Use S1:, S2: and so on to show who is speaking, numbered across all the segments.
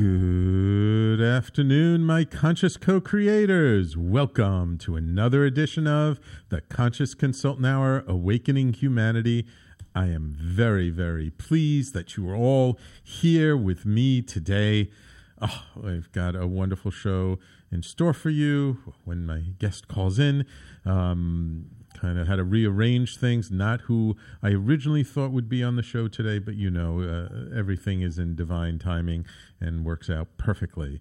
S1: Good afternoon, my conscious co creators. Welcome to another edition of the Conscious Consultant Hour Awakening Humanity. I am very, very pleased that you are all here with me today. Oh, I've got a wonderful show in store for you when my guest calls in. Um, kind of had to rearrange things. Not who I originally thought would be on the show today, but you know, uh, everything is in divine timing and works out perfectly.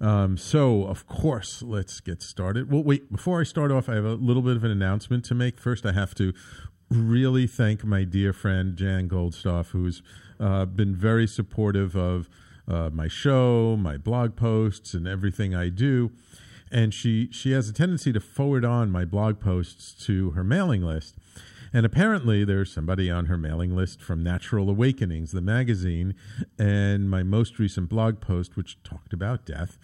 S1: Um, so, of course, let's get started. Well, wait, before I start off, I have a little bit of an announcement to make. First, I have to really thank my dear friend Jan Goldstoff, who's uh, been very supportive of uh, my show, my blog posts, and everything I do and she she has a tendency to forward on my blog posts to her mailing list. And apparently, there's somebody on her mailing list from Natural Awakenings, the magazine, and my most recent blog post, which talked about death.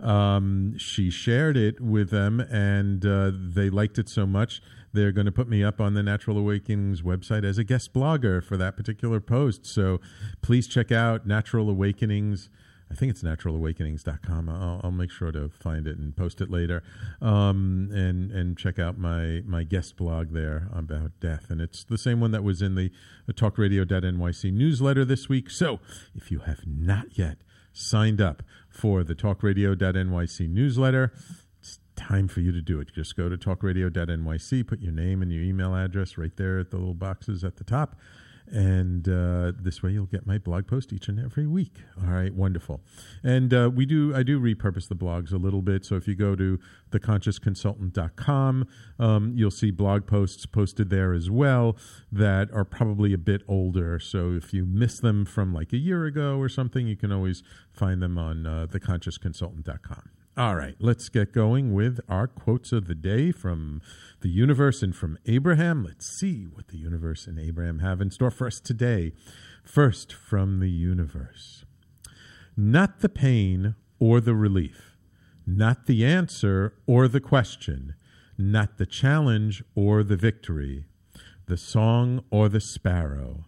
S1: Um, she shared it with them, and uh, they liked it so much they're going to put me up on the Natural Awakenings website as a guest blogger for that particular post. So please check out Natural Awakenings I think it's naturalawakenings.com. I'll, I'll make sure to find it and post it later. Um, and and check out my my guest blog there about death. And it's the same one that was in the, talkradio.nyc newsletter this week. So if you have not yet signed up for the talkradio.nyc newsletter, it's time for you to do it. Just go to talkradio.nyc, put your name and your email address right there at the little boxes at the top and uh, this way you'll get my blog post each and every week. All right, wonderful. And uh, we do I do repurpose the blogs a little bit. So if you go to theconsciousconsultant.com, um, you'll see blog posts posted there as well that are probably a bit older. So if you miss them from like a year ago or something, you can always find them on uh, theconsciousconsultant.com. All right, let's get going with our quotes of the day from the universe and from Abraham. Let's see what the universe and Abraham have in store for us today. First, from the universe Not the pain or the relief, not the answer or the question, not the challenge or the victory, the song or the sparrow.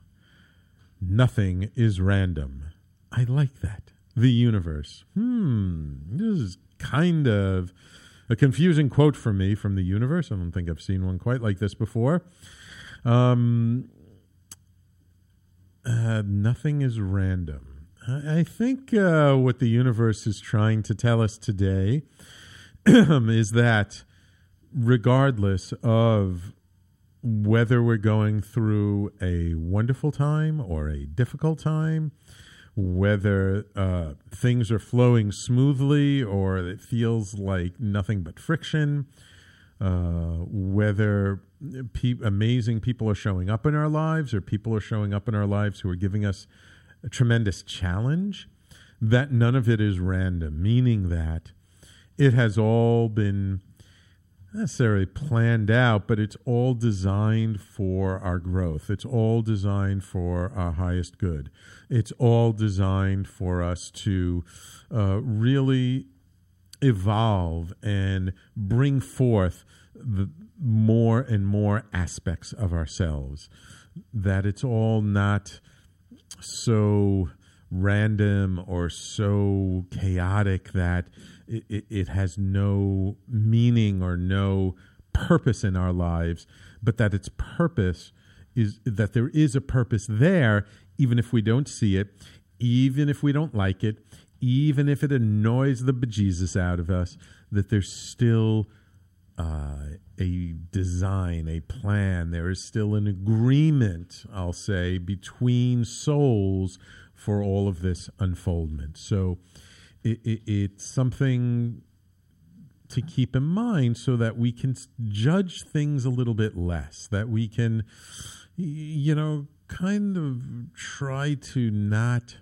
S1: Nothing is random. I like that. The universe. Hmm, this is kind of a confusing quote from me from the universe. I don't think I've seen one quite like this before. Um, uh, nothing is random. I, I think uh, what the universe is trying to tell us today is that regardless of whether we're going through a wonderful time or a difficult time, whether uh, things are flowing smoothly or it feels like nothing but friction, uh, whether pe- amazing people are showing up in our lives or people are showing up in our lives who are giving us a tremendous challenge, that none of it is random, meaning that it has all been necessarily planned out, but it's all designed for our growth. It's all designed for our highest good. It's all designed for us to uh, really evolve and bring forth the more and more aspects of ourselves. That it's all not so random or so chaotic that it, it, it has no meaning or no purpose in our lives, but that its purpose is that there is a purpose there, even if we don't see it, even if we don't like it, even if it annoys the bejesus out of us, that there's still uh, a design, a plan. There is still an agreement, I'll say, between souls for all of this unfoldment. So it, it, it's something to keep in mind so that we can judge things a little bit less, that we can, you know, kind of try to not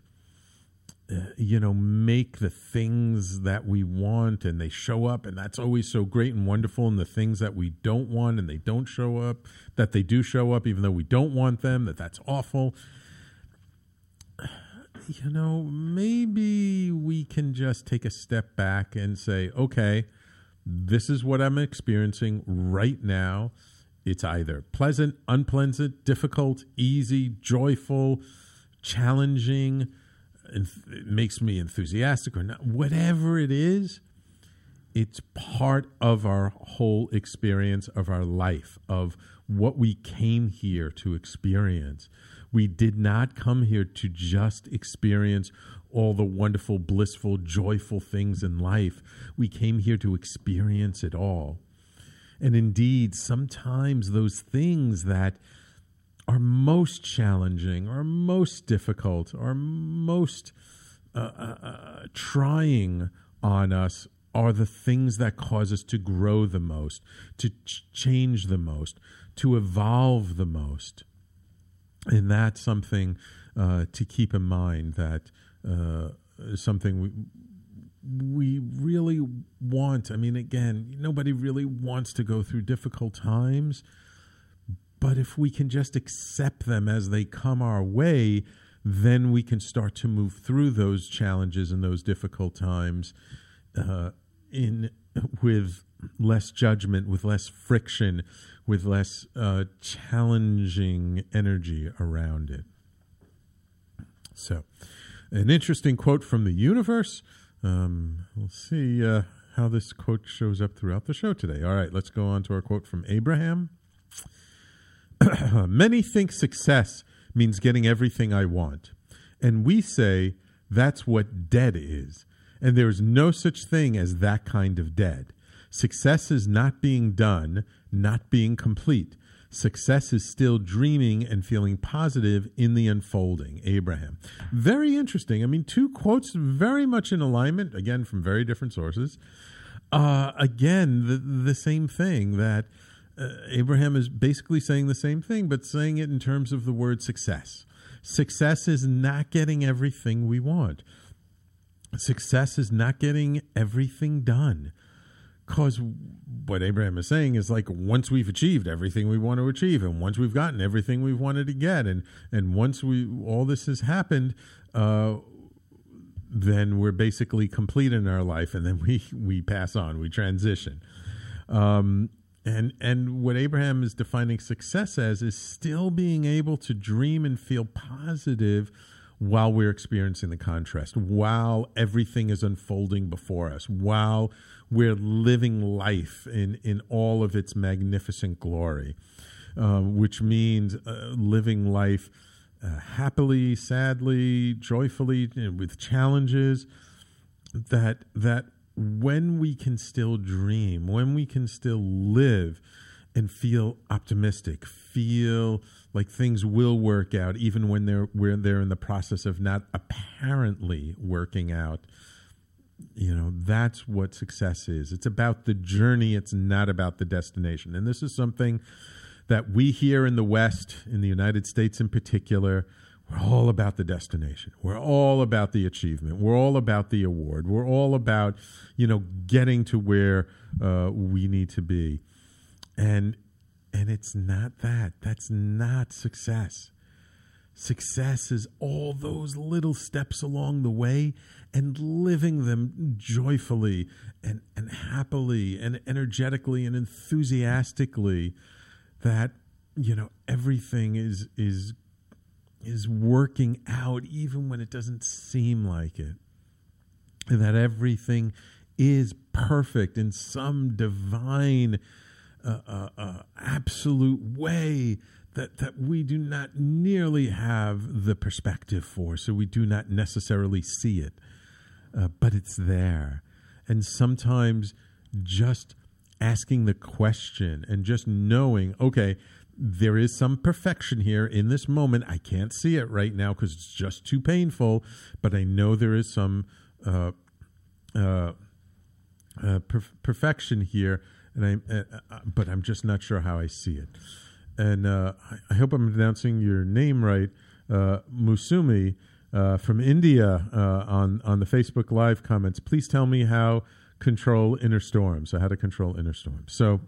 S1: uh, you know, make the things that we want and they show up, and that's always so great and wonderful. And the things that we don't want and they don't show up, that they do show up, even though we don't want them, that that's awful. You know, maybe we can just take a step back and say, okay, this is what I'm experiencing right now. It's either pleasant, unpleasant, difficult, easy, joyful, challenging it makes me enthusiastic or not, whatever it is, it's part of our whole experience of our life, of what we came here to experience. We did not come here to just experience all the wonderful, blissful, joyful things in life. We came here to experience it all. And indeed, sometimes those things that are most challenging, or most difficult, or most uh, uh, uh, trying on us are the things that cause us to grow the most, to ch- change the most, to evolve the most. And that's something uh, to keep in mind that uh, something we, we really want. I mean, again, nobody really wants to go through difficult times but if we can just accept them as they come our way, then we can start to move through those challenges and those difficult times uh, in with less judgment, with less friction, with less uh, challenging energy around it. So, an interesting quote from the universe. Um, we'll see uh, how this quote shows up throughout the show today. All right, let's go on to our quote from Abraham. Many think success means getting everything I want. And we say that's what dead is. And there is no such thing as that kind of dead. Success is not being done, not being complete. Success is still dreaming and feeling positive in the unfolding. Abraham. Very interesting. I mean, two quotes very much in alignment, again, from very different sources. Uh, again, the, the same thing that uh, Abraham is basically saying the same thing, but saying it in terms of the word success. Success is not getting everything we want. Success is not getting everything done. Because what Abraham is saying is like once we've achieved everything we want to achieve, and once we've gotten everything we've wanted to get, and and once we all this has happened, uh, then we're basically complete in our life, and then we we pass on, we transition. Um, and and what Abraham is defining success as is still being able to dream and feel positive while we're experiencing the contrast, while everything is unfolding before us, while we're living life in, in all of its magnificent glory, uh, which means uh, living life uh, happily, sadly, joyfully, with challenges. That that when we can still dream, when we can still live and feel optimistic, feel like things will work out, even when they're when they're in the process of not apparently working out. You know, that's what success is. It's about the journey, it's not about the destination. And this is something that we here in the West, in the United States in particular, we're all about the destination. We're all about the achievement. We're all about the award. We're all about, you know, getting to where uh, we need to be. And and it's not that. That's not success. Success is all those little steps along the way and living them joyfully and, and happily and energetically and enthusiastically that you know everything is is is working out even when it doesn't seem like it. And that everything is perfect in some divine, uh, uh, absolute way that, that we do not nearly have the perspective for, so we do not necessarily see it. Uh, but it's there. And sometimes just asking the question and just knowing, okay, there is some perfection here in this moment. I can't see it right now because it's just too painful, but I know there is some uh, uh, uh, per- perfection here, and I, uh, uh, but I'm just not sure how I see it. And uh, I, hope I'm pronouncing your name right, Musumi from India on on the Facebook Live comments. Please tell me how control inner storms. So how to control inner storms. So.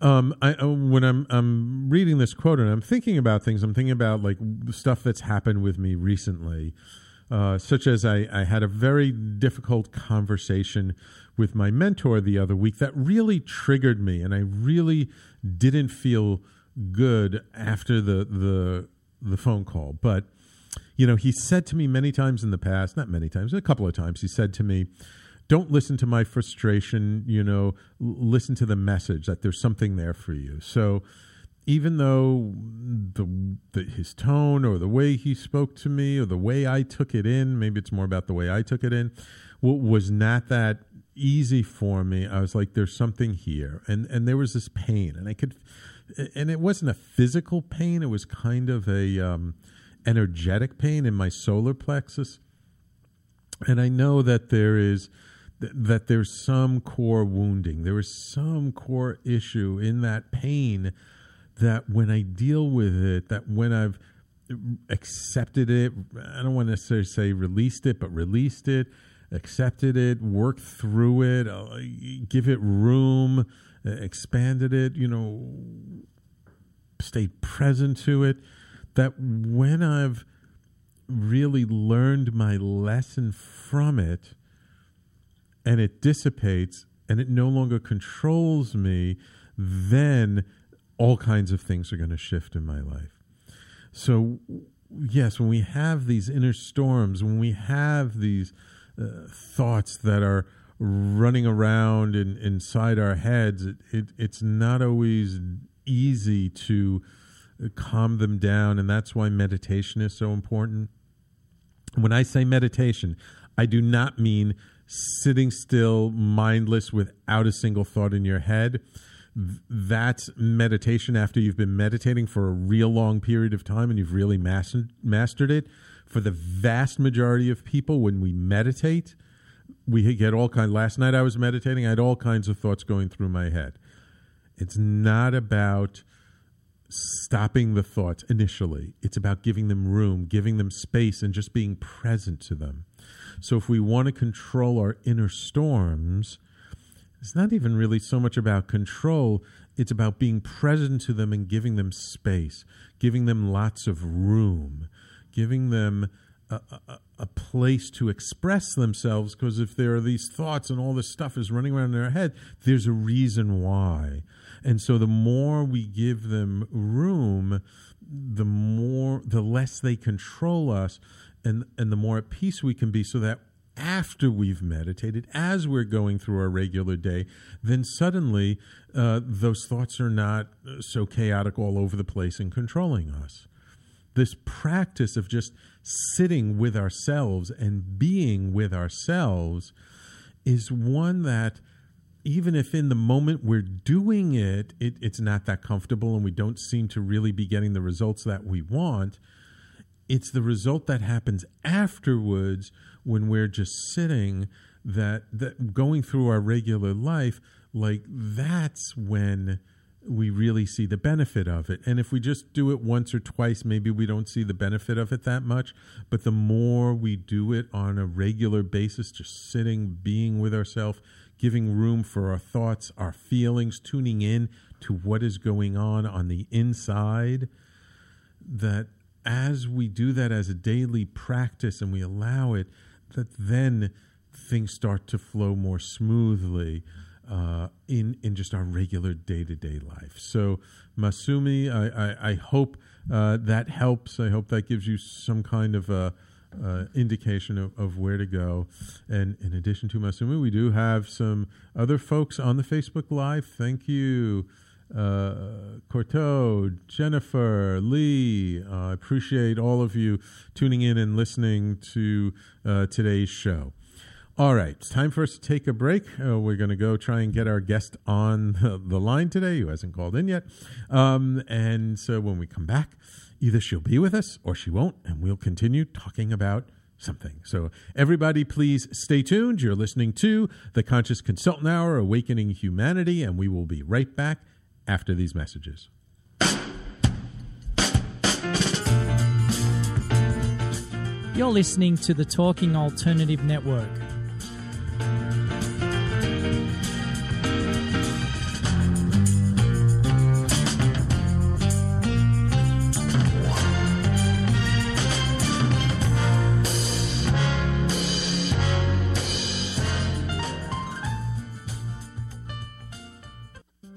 S1: Um, I, when I'm I'm reading this quote and I'm thinking about things, I'm thinking about like stuff that's happened with me recently, uh, such as I, I had a very difficult conversation with my mentor the other week that really triggered me, and I really didn't feel good after the the the phone call. But you know, he said to me many times in the past, not many times, a couple of times, he said to me, "Don't listen to my frustration. You know, listen to the message that there's something there for you." So. Even though the, the his tone or the way he spoke to me or the way I took it in, maybe it's more about the way I took it in, was not that easy for me. I was like, there's something here. And and there was this pain. And I could and it wasn't a physical pain, it was kind of a um, energetic pain in my solar plexus. And I know that there is that there's some core wounding. There is some core issue in that pain that when I deal with it, that when I've accepted it, I don't want to necessarily say released it, but released it, accepted it, worked through it, uh, give it room, uh, expanded it, you know, stayed present to it. That when I've really learned my lesson from it and it dissipates and it no longer controls me, then all kinds of things are going to shift in my life. So, yes, when we have these inner storms, when we have these uh, thoughts that are running around in, inside our heads, it, it, it's not always easy to calm them down. And that's why meditation is so important. When I say meditation, I do not mean sitting still, mindless, without a single thought in your head. That's meditation after you've been meditating for a real long period of time and you've really mastered, mastered it for the vast majority of people, when we meditate, we get all kinds. Last night I was meditating. I had all kinds of thoughts going through my head. It's not about stopping the thoughts initially. It's about giving them room, giving them space, and just being present to them. So if we want to control our inner storms, it's not even really so much about control. It's about being present to them and giving them space, giving them lots of room, giving them a, a, a place to express themselves because if there are these thoughts and all this stuff is running around in their head, there's a reason why. And so the more we give them room, the more the less they control us and and the more at peace we can be so that after we've meditated, as we're going through our regular day, then suddenly uh, those thoughts are not so chaotic all over the place and controlling us this practice of just sitting with ourselves and being with ourselves is one that even if in the moment we're doing it, it, it's not that comfortable and we don't seem to really be getting the results that we want it's the result that happens afterwards when we're just sitting that that going through our regular life like that's when we really see the benefit of it. And if we just do it once or twice, maybe we don't see the benefit of it that much. But the more we do it on a regular basis, just sitting, being with ourselves, giving room for our thoughts, our feelings, tuning in to what is going on on the inside, that as we do that as a daily practice and we allow it, that then things start to flow more smoothly uh, in in just our regular day to day life. So, Masumi, I, I, I hope uh, that helps. I hope that gives you some kind of a, uh, indication of, of where to go. And in addition to Masumi, we do have some other folks on the Facebook Live. Thank you. Uh, Corto, Jennifer, Lee, uh, I appreciate all of you tuning in and listening to uh, today's show. All right, it's time for us to take a break. Uh, we're going to go try and get our guest on the, line today, who hasn't called in yet. Um, and so when we come back, either she'll be with us or she won't, and we'll continue talking about something. So, everybody, please stay tuned. You're listening to the Conscious Consultant Hour, Awakening Humanity, and we will be right back after these messages.
S2: You're listening to the Talking Alternative Network.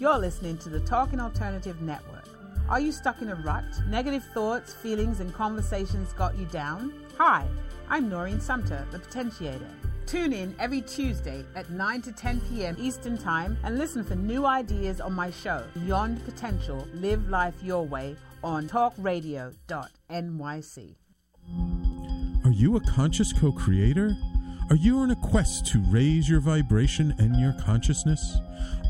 S3: You're listening to the Talking Alternative Network. Are you stuck in a rut? Negative thoughts, feelings, and conversations got you down? Hi, I'm Noreen Sumter, the Potentiator. Tune in every Tuesday at 9 to 10 p.m. Eastern Time and listen for new ideas on my show, Beyond Potential Live Life Your Way, on talkradio.nyc.
S1: Are you a conscious co creator? Are you on a quest to raise your vibration and your consciousness?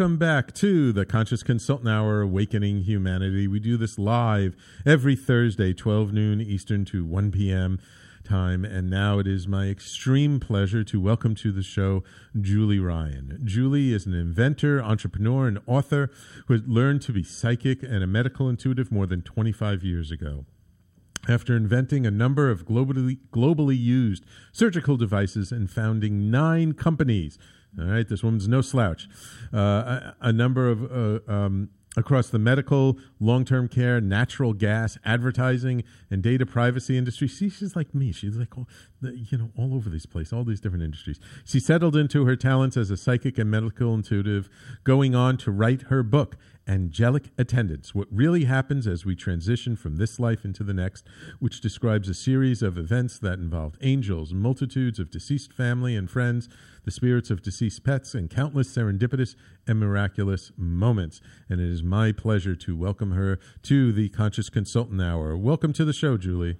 S1: Welcome back to the Conscious Consultant Hour Awakening Humanity. We do this live every Thursday, 12 noon Eastern to 1 p.m. time. And now it is my extreme pleasure to welcome to the show Julie Ryan. Julie is an inventor, entrepreneur, and author who learned to be psychic and a medical intuitive more than 25 years ago. After inventing a number of globally, globally used surgical devices and founding nine companies, all right, this woman's no slouch. Uh, a, a number of uh, um, across the medical, long-term care, natural gas, advertising, and data privacy industry. See, she's like me. She's like, all, the, you know, all over this place, all these different industries. She settled into her talents as a psychic and medical intuitive, going on to write her book. Angelic Attendants What Really Happens as We Transition from This Life into the Next, which describes a series of events that involved angels, multitudes of deceased family and friends, the spirits of deceased pets, and countless serendipitous and miraculous moments. And it is my pleasure to welcome her to the Conscious Consultant Hour. Welcome to the show, Julie.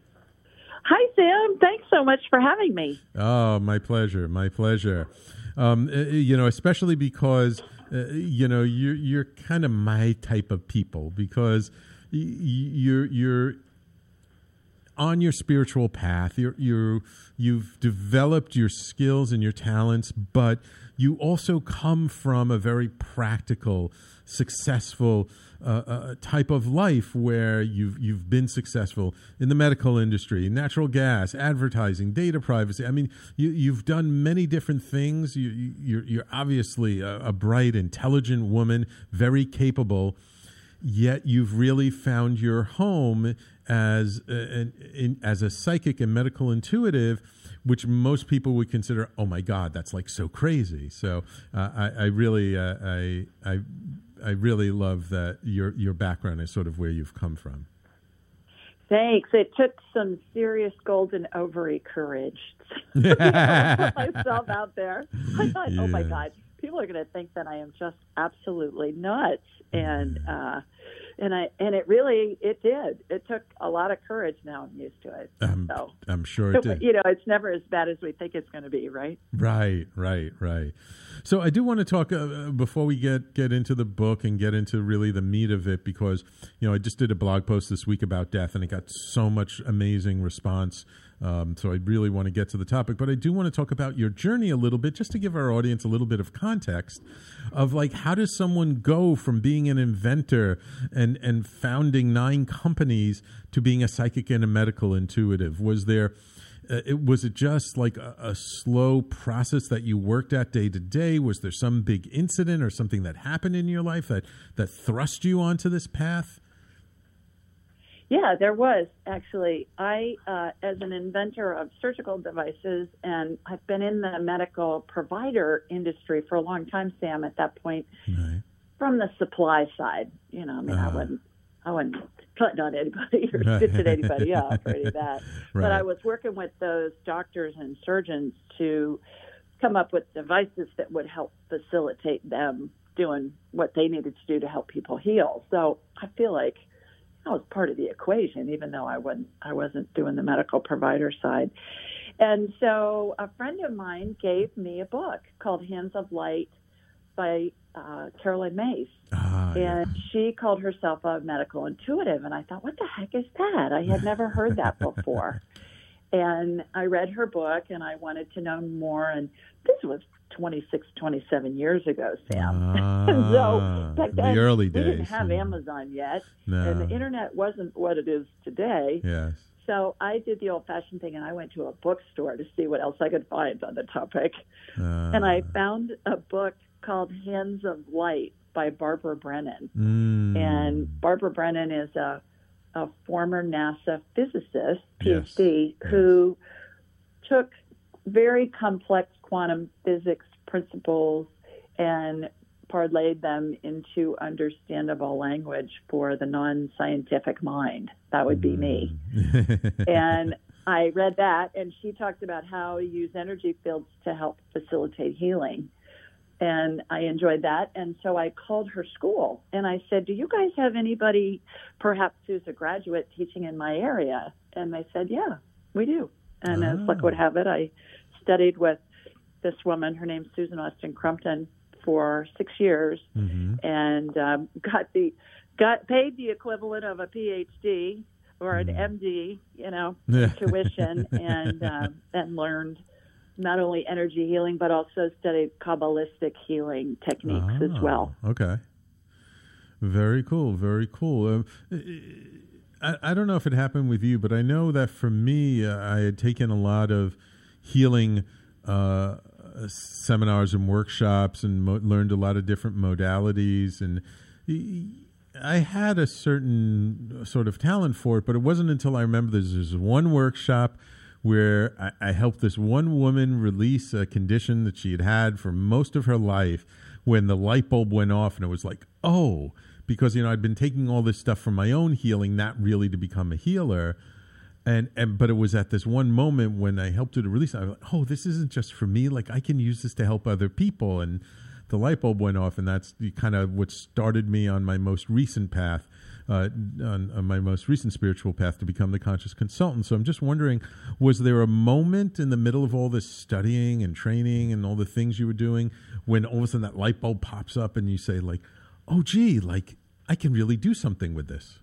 S4: Hi, Sam. Thanks so much for having me.
S1: Oh, my pleasure. My pleasure. Um, uh, you know, especially because uh, you know you're you're kind of my type of people because you're you're on your spiritual path. You're you're you've developed your skills and your talents, but you also come from a very practical, successful uh, uh, type of life where you've you've been successful in the medical industry, natural gas, advertising, data privacy. I mean, you, you've done many different things. You, you, you're you're obviously a, a bright, intelligent woman, very capable. Yet you've really found your home as a, an, in, as a psychic and medical intuitive which most people would consider, oh my God, that's like so crazy. So uh, I, I, really, uh, I, I, I really love that your your background is sort of where you've come from.
S4: Thanks. It took some serious golden ovary courage to put myself out there. I thought, yeah. oh my God, people are going to think that I am just absolutely nuts, and uh, and I and it really it did. It took a lot of courage. Now I'm used to it.
S1: Um,
S4: so
S1: I'm sure it did.
S4: You know, it's never as bad as we think it's going to be, right?
S1: Right, right, right. So I do want to talk uh, before we get get into the book and get into really the meat of it because you know I just did a blog post this week about death and it got so much amazing response Um, so I really want to get to the topic, but I do want to talk about your journey a little bit, just to give our audience a little bit of context of like how does someone go from being an inventor and and founding nine companies to being a psychic and a medical intuitive? Was there uh, it, was it just like a, a, slow process that you worked at day to day? Was there some big incident or something that happened in your life that that thrust you onto this path?
S4: Yeah, there was actually. I, uh, as an inventor of surgical devices, and I've been in the medical provider industry for a long time, Sam. At that point, right. from the supply side, you know, I mean, uh, I uh-huh. wouldn't, I wouldn't putting on anybody or stitching anybody up or any of that. Right. But I was working with those doctors and surgeons to come up with devices that would help facilitate them doing what they needed to do to help people heal. So I feel like I was part of the equation, even though I wasn't I wasn't doing the medical provider side. And so a friend of mine gave me a book called Hands of Light by uh, Caroline Myss. Ah, and yeah. she called herself a medical intuitive. And I thought, what the heck is that? I had never heard that before. and I read her book and I wanted to know more. And this was 26, 27 years ago, Sam.
S1: Ah, so back then, the early days.
S4: We didn't have Amazon yet.
S1: No.
S4: And the internet wasn't what it is today.
S1: Yes.
S4: So I did the old fashioned thing and I went to a bookstore to see what else I could find on the topic. Uh, and I found a book called Hands of Light by Barbara Brennan.
S1: Mm.
S4: And Barbara Brennan is a, a former NASA physicist, PhD, yes. who yes. took very complex quantum physics principles and parlayed them into understandable language for the non scientific mind. That would be me.
S1: Mm.
S4: and I read that, and she talked about how to use energy fields to help facilitate healing and I enjoyed that. And so I called her school and I said, Do you guys have anybody, perhaps who's a graduate, teaching in my area? And they said, Yeah, we do. And oh. as luck would have it, I studied with this woman. Her name's Susan Austin Crumpton for six years,
S1: mm-hmm.
S4: and um, got the got paid the equivalent of a PhD or an MD, mm-hmm. you know, tuition, and um, and learned not only energy healing, but also studied Kabbalistic healing techniques as ah, well.
S1: Okay. Very cool. Very cool. Uh, I, I don't know if it happened with you, but I know that for me, uh, I had taken a lot of healing uh, Uh, seminars and workshops and mo- learned a lot of different modalities. And I had a certain sort of talent for it, but it wasn't until I remember there's, this one workshop where I, I, helped this one woman release a condition that she had had for most of her life when the light bulb went off and it was like, oh, because you know I'd been taking all this stuff for my own healing, not really to become a healer. And, and but it was at this one moment when I helped her to release. I was like, oh, this isn't just for me. Like I can use this to help other people. And the light bulb went off, and that's kind of what started me on my most recent path uh, on, on, my most recent spiritual path to become the conscious consultant. So I'm just wondering, was there a moment in the middle of all this studying and training and all the things you were doing when all of a sudden that light bulb pops up and you say like, "Oh, gee, like I can really do something with this"?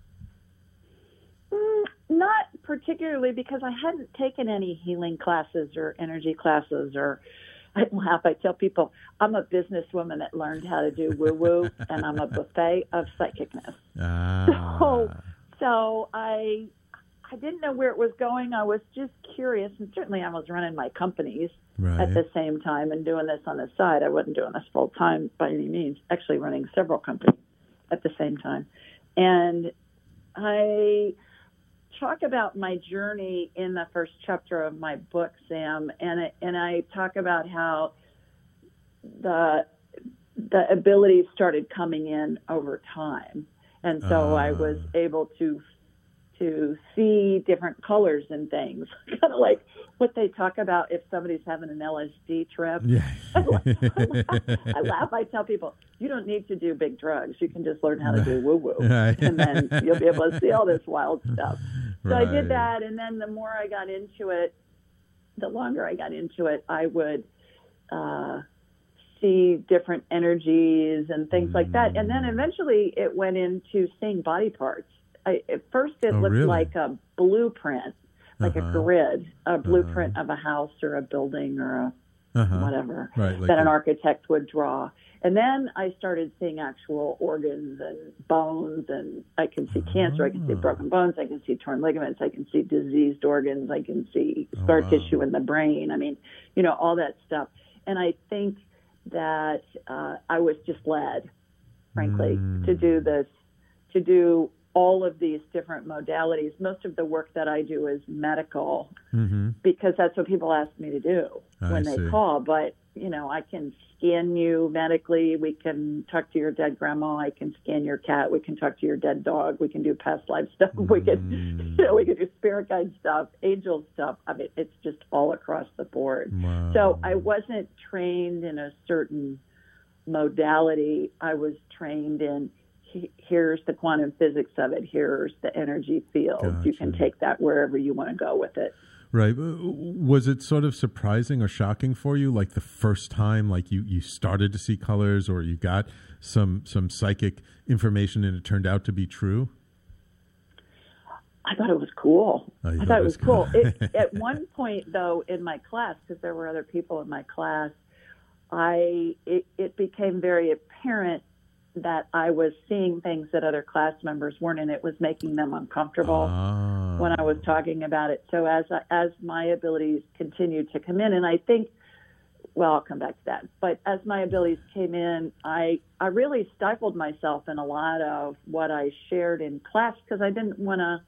S4: Particularly because I hadn't taken any healing classes or energy classes or I laugh. I tell people I'm a businesswoman that learned how to do woo woo, and I'm a buffet of psychicness.
S1: Ah.
S4: So, so I I didn't know where it was going. I was just curious, and certainly I was running my companies
S1: right.
S4: at the same time and doing this on the side. I wasn't doing this full time by any means. Actually, running several companies at the same time, and I talk about my journey in the first chapter of my book, Sam, and I, and I talk about how the the abilities started coming in over time, and so uh. I was able to to see different colors and things, kind of like what they talk about if somebody's having an LSD trip.
S1: Yeah. I,
S4: laugh, I laugh. I tell people, you don't need to do big drugs. You can just learn how to do woo woo, and then you'll be able to see all this wild stuff. So right. I did that, and then the more I got into it, the longer I got into it, I would uh, see different energies and things mm. like that. And then mm. eventually it went into seeing body parts. I, at first, it
S1: oh,
S4: looked
S1: really?
S4: like a blueprint, like
S1: Uh-huh.
S4: a grid, a blueprint of a house or a building or a
S1: Uh-huh.
S4: whatever
S1: Right, like
S4: that an architect would draw. And then I started seeing actual organs and bones, and I can see cancer, I can see
S1: Ah.
S4: broken bones, I can see torn ligaments, I can see diseased organs, I can see scar
S1: Oh, wow.
S4: tissue in the brain. I mean, you know, all that stuff. And I think that uh, I was just led, frankly,
S1: Mm.
S4: to do this, to do all of these different modalities. Most of the work that I do is medical
S1: Mhm.
S4: because that's what people ask me to do
S1: I
S4: when they
S1: see.
S4: call. But you know, I can scan you medically. We can talk to your dead grandma. I can scan your cat. We can talk to your dead dog. We can do past life stuff. We can,
S1: Mm.
S4: you know, we can do spirit guide stuff, angel stuff. I mean, it's just all across the board.
S1: Wow.
S4: So I wasn't trained in a certain modality. I was trained in here's the quantum physics of it. Here's the energy field. You can take that wherever you want to go with it.
S1: Right. Uh, Was it sort of surprising or shocking for you, like the first time, like you, you started to see colors, or you got some some psychic information and it turned out to be true?
S4: I thought it was cool.
S1: Oh,
S4: I thought it was cool. it, at one point, though, in my class, because there were other people in my class, I it, it became very apparent that I was seeing things that other class members weren't, and it was making them uncomfortable
S1: Ah. Mm-hmm.
S4: when I was talking about it. So as as my abilities continued to come in, and I think, well, I'll come back to that. But as my abilities came in, I I really stifled myself in a lot of what I shared in class because I didn't want to.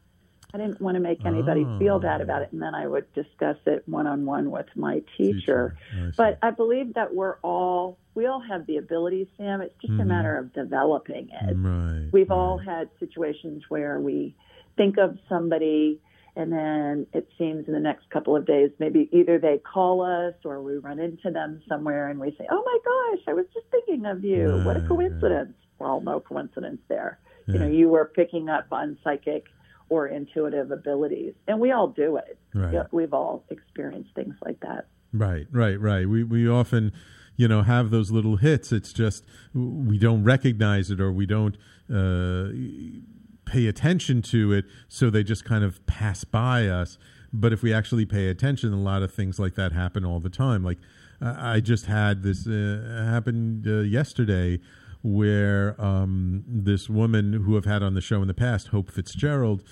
S4: I didn't want to make anybody oh. feel bad about it, and then I would discuss it one on one with my teacher.
S1: I.
S4: But I believe that we're all we all have the ability, Sam. It's just a mm-hmm. matter of developing it.
S1: right.
S4: We've all had situations where we think of somebody and then it seems in the next couple of days, maybe either they call us or we run into them somewhere and we say, Oh my gosh, I was just thinking of you. what a coincidence. Well, no coincidence there. You know, you were picking up on psychic or intuitive abilities. And we all do it.
S1: Right.
S4: We've all experienced things like that.
S1: Right, right, right. We we often, you know, have those little hits. It's just we don't recognize it or we don't uh, pay attention to it, so they just kind of pass by us. But if we actually pay attention, a lot of things like that happen all the time. Like I just had this uh, happened uh, yesterday, where um, this woman who I've had on the show in the past, Hope Fitzgerald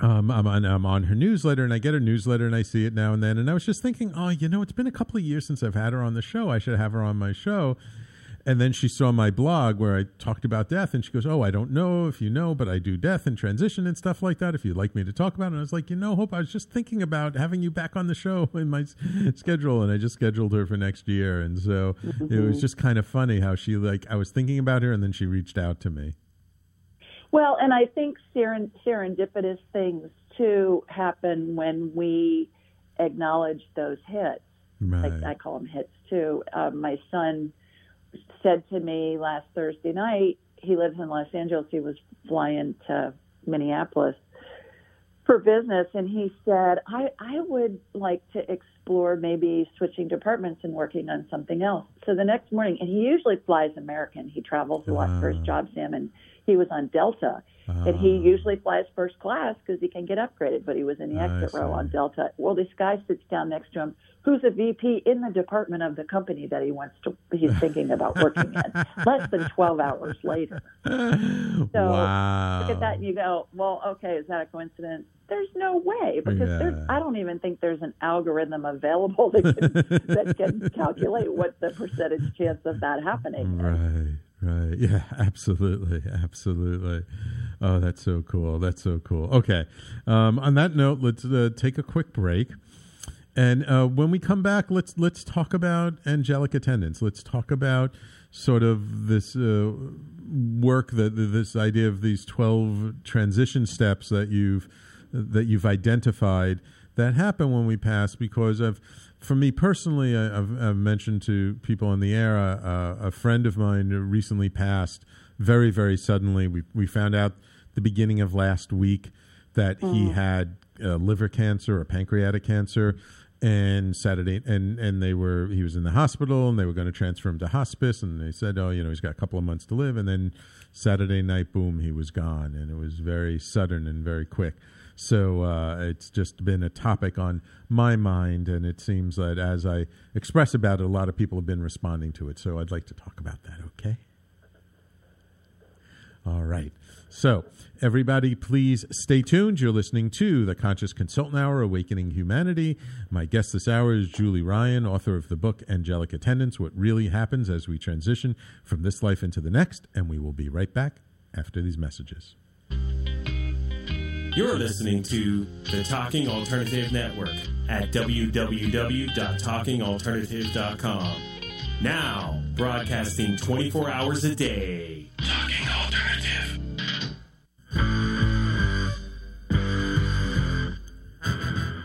S1: um, I'm on I'm on her newsletter and I get her newsletter and I see it now and then and I was just thinking, oh, you know, it's been a couple of years since I've had her on the show. I should have her on my show. And then she saw my blog where I talked about death, and she goes, "Oh, I don't know if you know, but I do death and transition and stuff like that. If you'd like me to talk about it." And I was like, "You know, Hope, I was just thinking about having you back on the show in my schedule, and I just scheduled her for next year." And so it was just kind of funny how she like I was thinking about her, and then she reached out to me.
S4: Well, and I think seren- serendipitous things too happen when we acknowledge those hits.
S1: Right.
S4: Like I call them hits too. Um, my son said to me last Thursday night, he lives in Los Angeles. He was flying to Minneapolis for business, and he said, I, I would like to explore maybe switching departments and working on something else. So the next morning, and he usually flies American. He travels a lot for his
S1: Wow.
S4: job, Sam, and he was on Delta. And he
S1: Ah.
S4: usually flies first class because he can get upgraded, but he was in the exit row on. Delta. Well, this guy sits down next to him, who's a VP in the department of the company that he wants to, he's thinking about working in. Less than 12 hours later. So
S1: wow.
S4: look at that and you go, well, okay, is that a coincidence? There's no way because there's,
S1: Yeah.
S4: I don't even think there's an algorithm available that can, that can calculate what the percentage chance of that happening is.
S1: Right. Yeah, absolutely. Absolutely. Oh, that's so cool. That's so cool. Okay. Um, on that note, let's uh, take a quick break. And uh, when we come back, let's let's talk about angelic attendants. Let's talk about sort of this uh, work that this idea of these twelve transition steps that you've that you've identified that happen when we pass. Because of, for me personally, I, I've, I've mentioned to people on the air, uh, a friend of mine recently passed very very suddenly. We we found out the beginning of last week that he had uh, liver cancer or pancreatic cancer and Saturday and and they were he was in the hospital and they were going to transfer him to hospice and they said oh you know he's got a couple of months to live and then Saturday night boom he was gone and it was very sudden and very quick So uh, it's just been a topic on my mind, and it seems that as I express about it, a lot of people have been responding to it. So I'd like to talk about that. Okay. All right. So, everybody, please stay tuned. You're listening to the Conscious Consultant Hour Awakening Humanity. My guest this hour is Julie Ryan, author of the book Angelic Attendants What Really Happens as We Transition from This Life into the Next. And we will be right back after these messages.
S5: You're listening to the Talking Alternative Network at www.talkingalternative.com. Now, broadcasting 24 hours a day. Talking Alternative.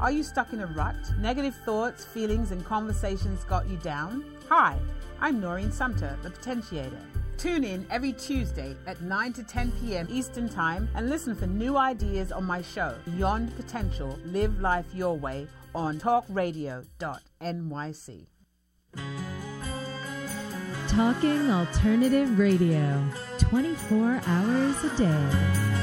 S3: Are you stuck in a rut? Negative thoughts, feelings, and conversations got you down? Hi, I'm Noreen Sumter, the Potentiator. Tune in every Tuesday at 9 to 10 p.m. Eastern Time and listen for new ideas on my show, Beyond Potential Live Life Your Way, on talkradio.nyc.
S6: Talking Alternative Radio, 24 hours a day.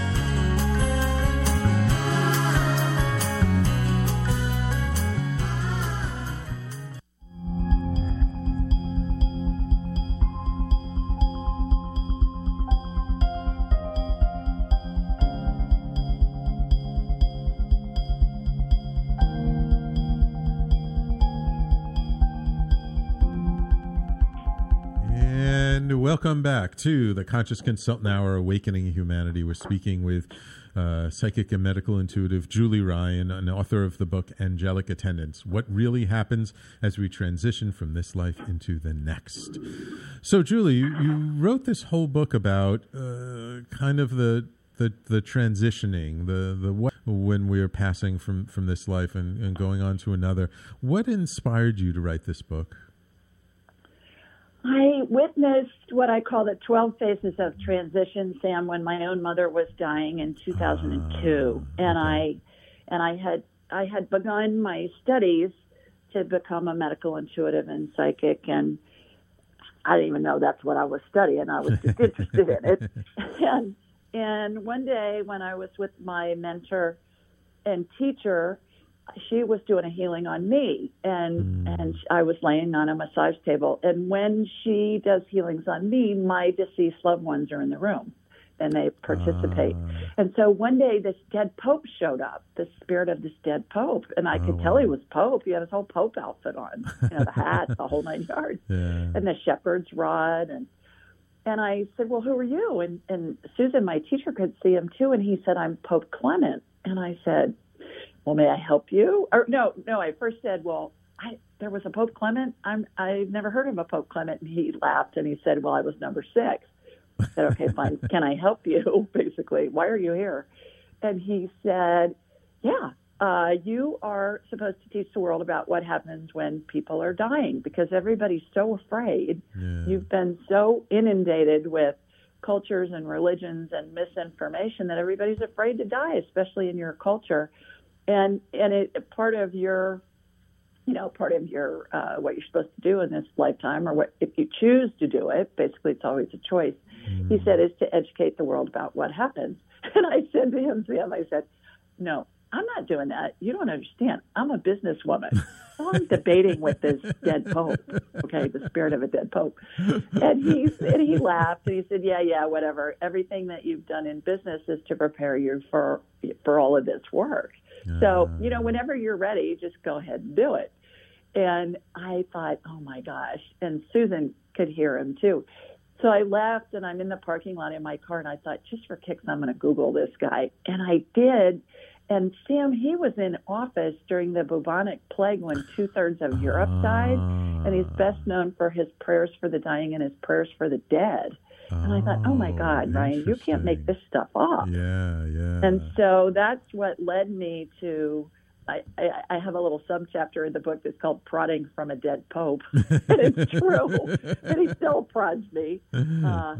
S1: To the Conscious Consultant Hour Awakening Humanity. We're speaking with uh, psychic and medical intuitive Julie Ryan, an author of the book Angelic Attendants What Really Happens as We Transition from This Life into the Next. So, Julie, you, wrote this whole book about uh, kind of the the the transitioning, the the what when we are passing from from this life and, and going on to another. What inspired you to write this book?
S4: I witnessed what I call the 12 phases of transition, Sam, when my own mother was dying in 2002,
S1: Ah,
S4: and I and I had I had begun my studies to become a medical intuitive and psychic, and I didn't even know that's what I was studying. I was just interested in it, and and one day when I was with my mentor and teacher, she was doing a healing on me and
S1: Mm.
S4: and I was laying on a massage table and when she does healings on me my deceased loved ones are in the room and they participate
S1: Ah.
S4: and so one day this dead pope showed up the spirit of this dead pope and I
S1: Oh,
S4: could tell he was pope he had his whole pope outfit on you know the hat the whole nine yards
S1: Yeah.
S4: and the shepherd's rod and and I said, "Well, who are you?" And and Susan, my teacher, could see him too, and he said, "I'm Pope Clement." And I said, "Well, may I help you?" Or no, no. I first said, "Well, I there was a Pope Clement. I'm I've never heard of a Pope Clement." And he laughed and he said, "Well, I was number six. I said, "Okay, fine. Can I help you?" Basically, why are you here? And he said, "Yeah." Uh, you are supposed to teach the world about what happens when people are dying because everybody's so afraid
S1: Yeah.
S4: You've been so inundated with cultures and religions and misinformation that everybody's afraid to die, especially in your culture. And and it part of your you know, part of your uh, what you're supposed to do in this lifetime, or what if you choose to do it. Basically, it's always a choice. He said is to educate the world about what happens. And I said to him, Sam, I said, "No, I'm not doing that. You don't understand. I'm a businesswoman. I'm debating with this dead pope. Okay, the spirit of a dead pope." And he and he laughed and he said, "Yeah, yeah, whatever. Everything that you've done in business is to prepare you for for all of this work." So, you know, whenever you're ready, just go ahead and do it. And I thought, oh my gosh. And Susan could hear him too. So I left and I'm in the parking lot in my car and I thought, just for kicks, I'm going to Google this guy. And I did. And Sam, he was in office during the bubonic plague when two thirds of Europe died. And he's best known for his prayers for the dying and his prayers for the dead. And I thought, oh my God, Ryan, you can't make this stuff up.
S1: Yeah, yeah.
S4: And so that's what led me to. I, I, I have a little subchapter in the book that's called "Prodding from a Dead Pope," and it's true. and he still prods me. Uh,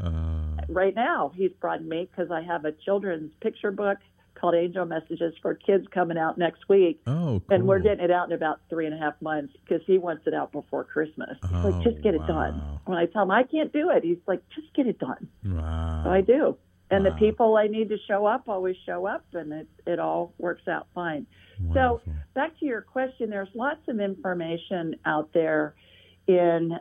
S4: right now, he's prodding me because I have a children's picture book called Angel Messages for Kids coming out next week.
S1: Oh,
S4: And we're getting it out in about three and a half months because he wants it out before Christmas. He's
S1: Oh,
S4: like, just get it done. When I tell him I can't do it, he's like, just get it done.
S1: Wow.
S4: So I do. And the people I need to show up always show up, and it, it all works out fine. So, back to your question, there's lots of information out there in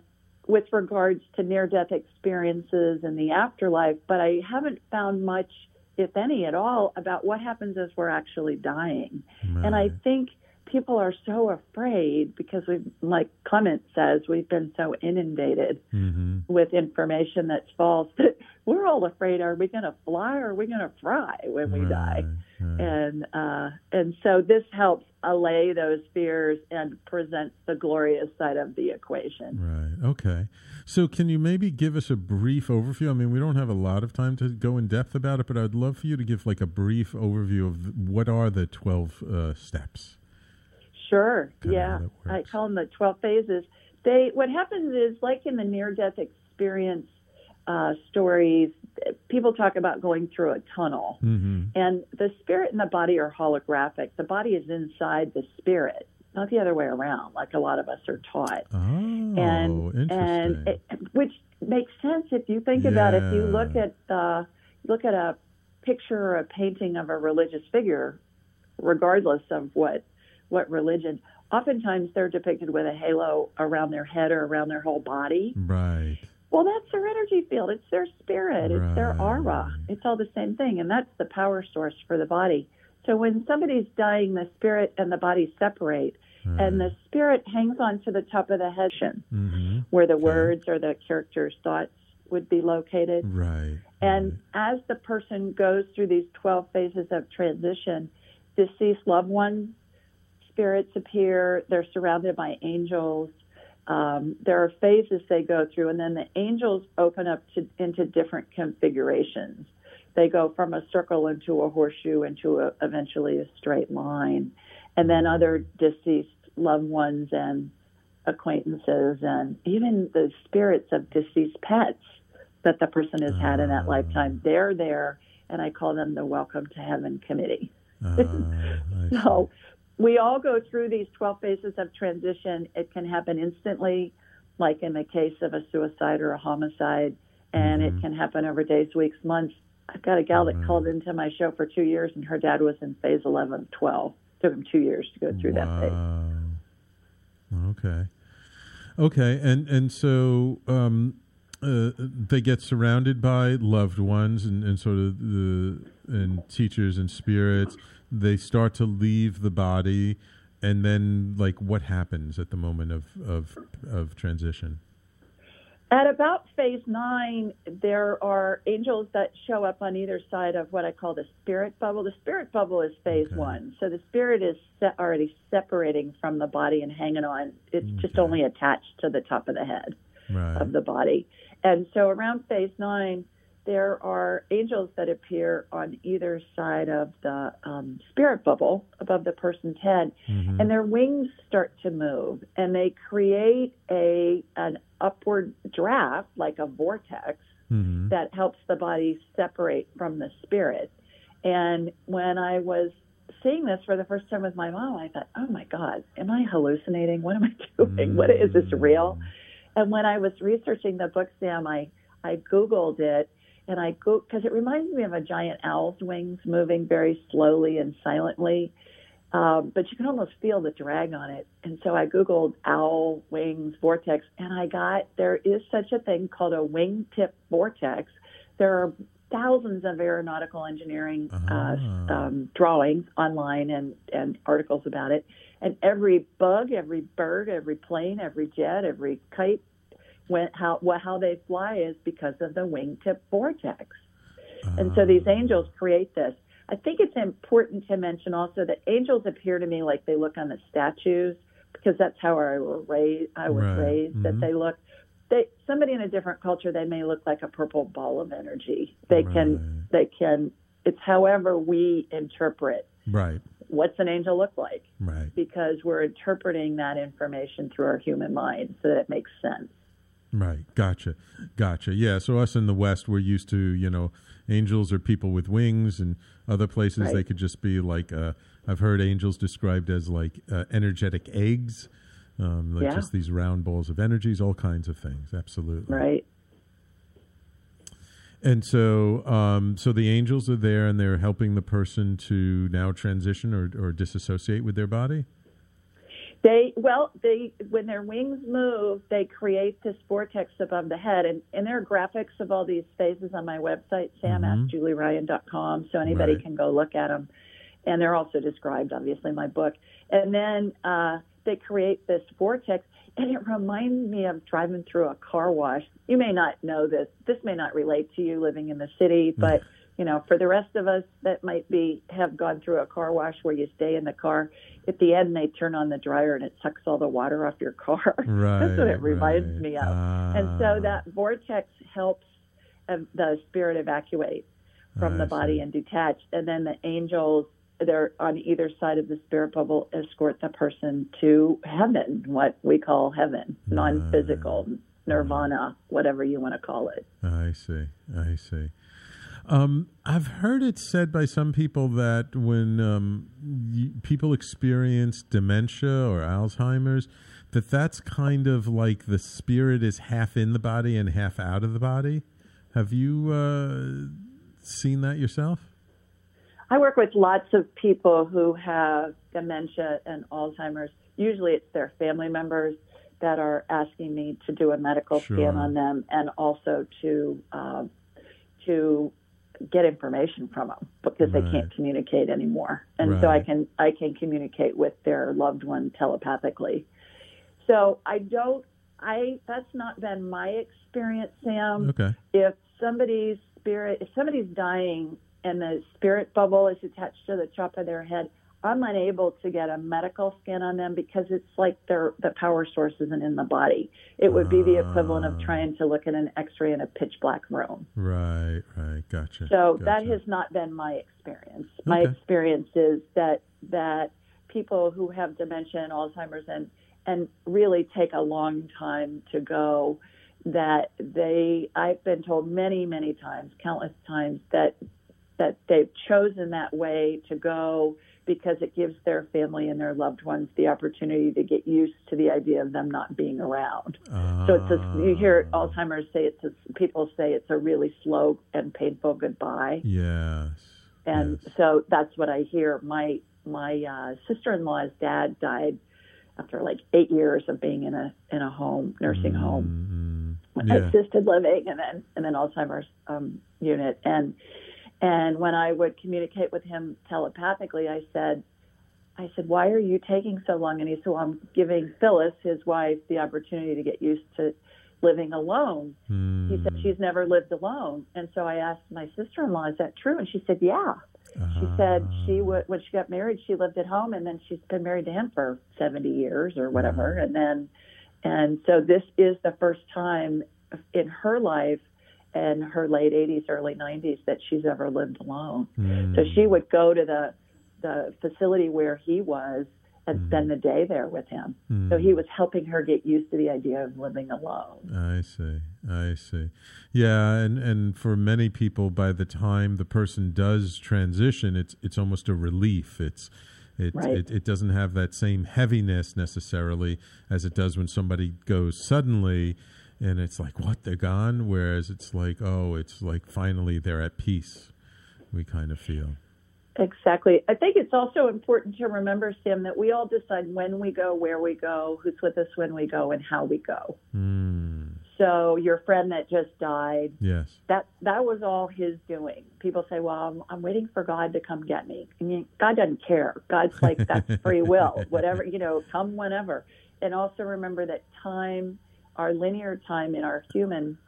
S4: with regards to near death experiences and the afterlife, but I haven't found much, if any at all, about what happens as we're actually dying. And I think people are so afraid because we like Clement says, we've been so inundated
S1: Mm-hmm.
S4: with information that's false that we're all afraid are we going to fly or are we going to fry when we die and uh, and so this helps allay those fears and presents the glorious side of the equation
S1: Right. Okay. So, can you maybe give us a brief overview? I mean, we don't have a lot of time to go in depth about it, but I'd love for you to give like a brief overview of what are the twelve uh, steps.
S4: Sure. yeah. I call them the 12 phases. They what happens is like in the near death experience uh, stories, people talk about going through a tunnel.
S1: Mm-hmm.
S4: And the spirit and the body are holographic. The body is inside the spirit, not the other way around, like a lot of us are taught.
S1: Oh,
S4: and
S1: interesting.
S4: and it, which makes sense if you think about it. If you look at uh, look at a picture or a painting of a religious figure, regardless of what what religion, oftentimes they're depicted with a halo around their head or around their whole body.
S1: right.
S4: Well, that's their energy field. It's their spirit. It's their aura. It's all the same thing, and that's the power source for the body. So when somebody's dying, the spirit and the body separate, and the spirit hangs on to the top of the head,
S1: Mm-hmm.
S4: where the words or the character's thoughts would be located.
S1: Right.
S4: And as the person goes through these 12 phases of transition, deceased loved ones, spirits appear. They're surrounded by angels. Um, there are phases they go through, and then the angels open up to, into different configurations. They go from a circle into a horseshoe into a, eventually a straight line. And then other deceased loved ones and acquaintances, and even the spirits of deceased pets that the person has had in that ah. lifetime, they're there, and I call them the Welcome to Heaven Committee. Ah, so we all go through these 12 phases of transition. It can happen instantly, like in the case of a suicide or a homicide, and it mm-hmm. can happen over days, weeks, months. I've got a gal that mm-hmm. called into my show for two years, and her dad was in phase 11, 12. Took him two years to go through that phase.
S1: Okay. Okay, and and so um, uh, they get surrounded by loved ones and, and sort of the and teachers and spirits. They start to leave the body, and then like what happens at the moment of of of transition?
S4: At about phase nine, there are angels that show up on either side of what I call the spirit bubble. The spirit bubble is phase one. So the spirit is se- already separating from the body and hanging on. It's just only attached to the top of the head
S1: Right.
S4: of the body. And so around phase nine, there are angels that appear on either side of the um, spirit bubble above the person's head,
S1: Mm-hmm.
S4: and their wings start to move, and they create a an upward draft like a vortex
S1: Mm-hmm.
S4: that helps the body separate from the spirit. And when I was seeing this for the first time with my mom, I thought, "Oh my God, am I hallucinating? What am I doing? What is this real?" And when I was researching the book, Sam, I I googled it, and I go because it reminds me of a giant owl's wings moving very slowly and silently. Um, but you can almost feel the drag on it. And so I Googled owl wings vortex, and I got there is such a thing called a wingtip vortex. There are thousands of aeronautical engineering uh,
S1: Ah.
S4: um, drawings online and, and articles about it. And every bug, every bird, every plane, every jet, every kite, when, how, what, how they fly is because of the wingtip vortex. And so these angels create this. I think it's important to mention also that angels appear to me like they look on the statues because that's how I was raised. I was
S1: Right.
S4: raised that
S1: Mhm.
S4: they look. They somebody in a different culture they may look like a purple ball of energy. They can they can. It's however we interpret
S1: Right.
S4: what's an angel look like
S1: Right.
S4: because we're interpreting that information through our human mind so that it makes sense.
S1: Right. Gotcha. Gotcha. Yeah. So us in the West, we're used to, you know, angels are people with wings, and other places
S4: Right.
S1: they could just be like. Uh, I've heard angels described as like uh, energetic eggs, um, like
S4: Yeah.
S1: just these round balls of energies, all kinds of things. Absolutely.
S4: Right.
S1: And so, um, so the angels are there, and they're helping the person to now transition or, or disassociate with their body.
S4: They well, they when their wings move, they create this vortex above the head, and, and there are graphics of all these phases on my website, samaskjulieryan.com, so anybody
S7: Right.
S4: can go look at them, and they're also described, obviously, in my book. And then uh, they create this vortex, and it reminds me of driving through a car wash. You may not know this; this may not relate to you living in the city, but you know, for the rest of us that might be have gone through a car wash where you stay in the car, at the end they turn on the dryer and it sucks all the water off your car. That's what it reminds me of. and
S1: Ah.
S4: so that vortex helps uh, the spirit evacuate from
S1: I
S4: the body and detach. And then the angels, they're on either side of the spirit bubble, escort the person to heaven, what we call heaven, non physical, nirvana, whatever you want to call it.
S1: I see. I see. Um, I've heard it said by some people that when um, y- people experience dementia or Alzheimer's, that that's kind of like the spirit is half in the body and half out of the body. Have you uh, seen that yourself?
S4: I work with lots of people who have dementia and Alzheimer's. Usually it's their family members that are asking me to do a medical
S1: Sure.
S4: scan on them and also to um, to get information from them because they can't communicate anymore. And so I can I can communicate with their loved one telepathically. So I don't I that's not been my experience, Sam
S1: Okay.
S4: if somebody's spirit, if somebody's dying and the spirit bubble is attached to the top of their head, I'm unable to get a medical scan on them because it's like their the power source isn't in the body. It would be the equivalent of ah. trying to look at an X-ray in a pitch black room.
S1: Right. Right. Gotcha.
S4: So that has not been my experience. My
S1: Okay.
S4: experience is that that people who have dementia and Alzheimer's and and really take a long time to go that they I've been told many many times countless times that that they've chosen that way to go because it gives their family and their loved ones the opportunity to get used to the idea of them not being around. So it's a, you hear Alzheimer's say it's a, people say it's a really slow and painful goodbye,
S1: Yes.
S4: and so that's what I hear. My my uh, sister-in-law's dad died after like eight years of being in a in a home nursing home,
S1: Mm-hmm. Yeah.
S4: assisted living, and then and then Alzheimer's um, unit, and and when I would communicate with him telepathically, I said. I said, "Why are you taking so long?" And he said, well, "I'm giving Phyllis, his wife, the opportunity to get used to living alone."
S1: Hmm.
S4: He said she's never lived alone, and so I asked my sister-in-law, "Is that true?" And she said, "Yeah." She said she w- when she got married, she lived at home, and then she's been married to him for seventy years or whatever, and then, and so this is the first time in her life, in her late eighties, early nineties, that she's ever lived alone. Mm. So she would go to the the facility where he was and mm. spend the day there with him. So mm. he was helping her get used to the idea of living alone.
S1: I see. I see. Yeah, and and for many people, by the time the person does transition, it's it's almost a relief. It's it,
S4: Right.
S1: it it doesn't have that same heaviness necessarily as it does when somebody goes suddenly, and it's like what they're gone. Whereas it's like oh, it's like finally they're at peace. We kind of feel.
S4: Exactly. I think it's also important to remember, Sam, that we all decide when we go, where we go, who's with us when we go, and how we go.
S1: Mm.
S4: So your friend that just died,
S1: Yes.
S4: that that was all his doing. People say, "Well, I'm, I'm waiting for God to come get me." And you, God doesn't care. God's like that's free will, whatever you know, come whenever. And also remember that time, our linear time in our human,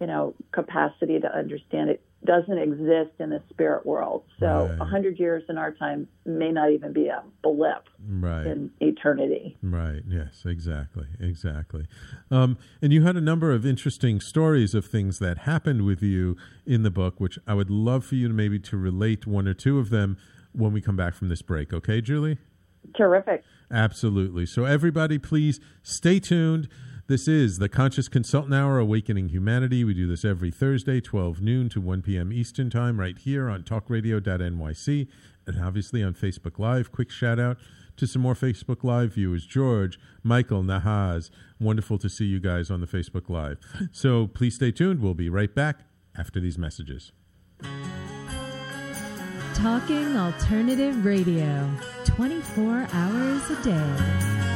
S4: you know, capacity to understand it doesn't exist in the spirit world. So
S1: Right.
S4: hundred years in our time may not even be a blip
S1: Right.
S4: in eternity.
S1: Right. Yes. Exactly. Exactly. Um, and you had a number of interesting stories of things that happened with you in the book, which I would love for you to maybe to relate one or two of them when we come back from this break. Okay, Julie?
S4: Terrific.
S1: Absolutely. So, everybody, please stay tuned. This is the Conscious Consultant Hour, Awakening Humanity. We do this every Thursday, 12 noon to 1 p.m. Eastern Time, right here on talkradio.nyc and obviously on Facebook Live. Quick shout out to some more Facebook Live viewers George, Michael, Nahaz. Wonderful to see you guys on the Facebook Live. So, please stay tuned. We'll be right back after these messages.
S6: Talking Alternative Radio, 24 hours a day.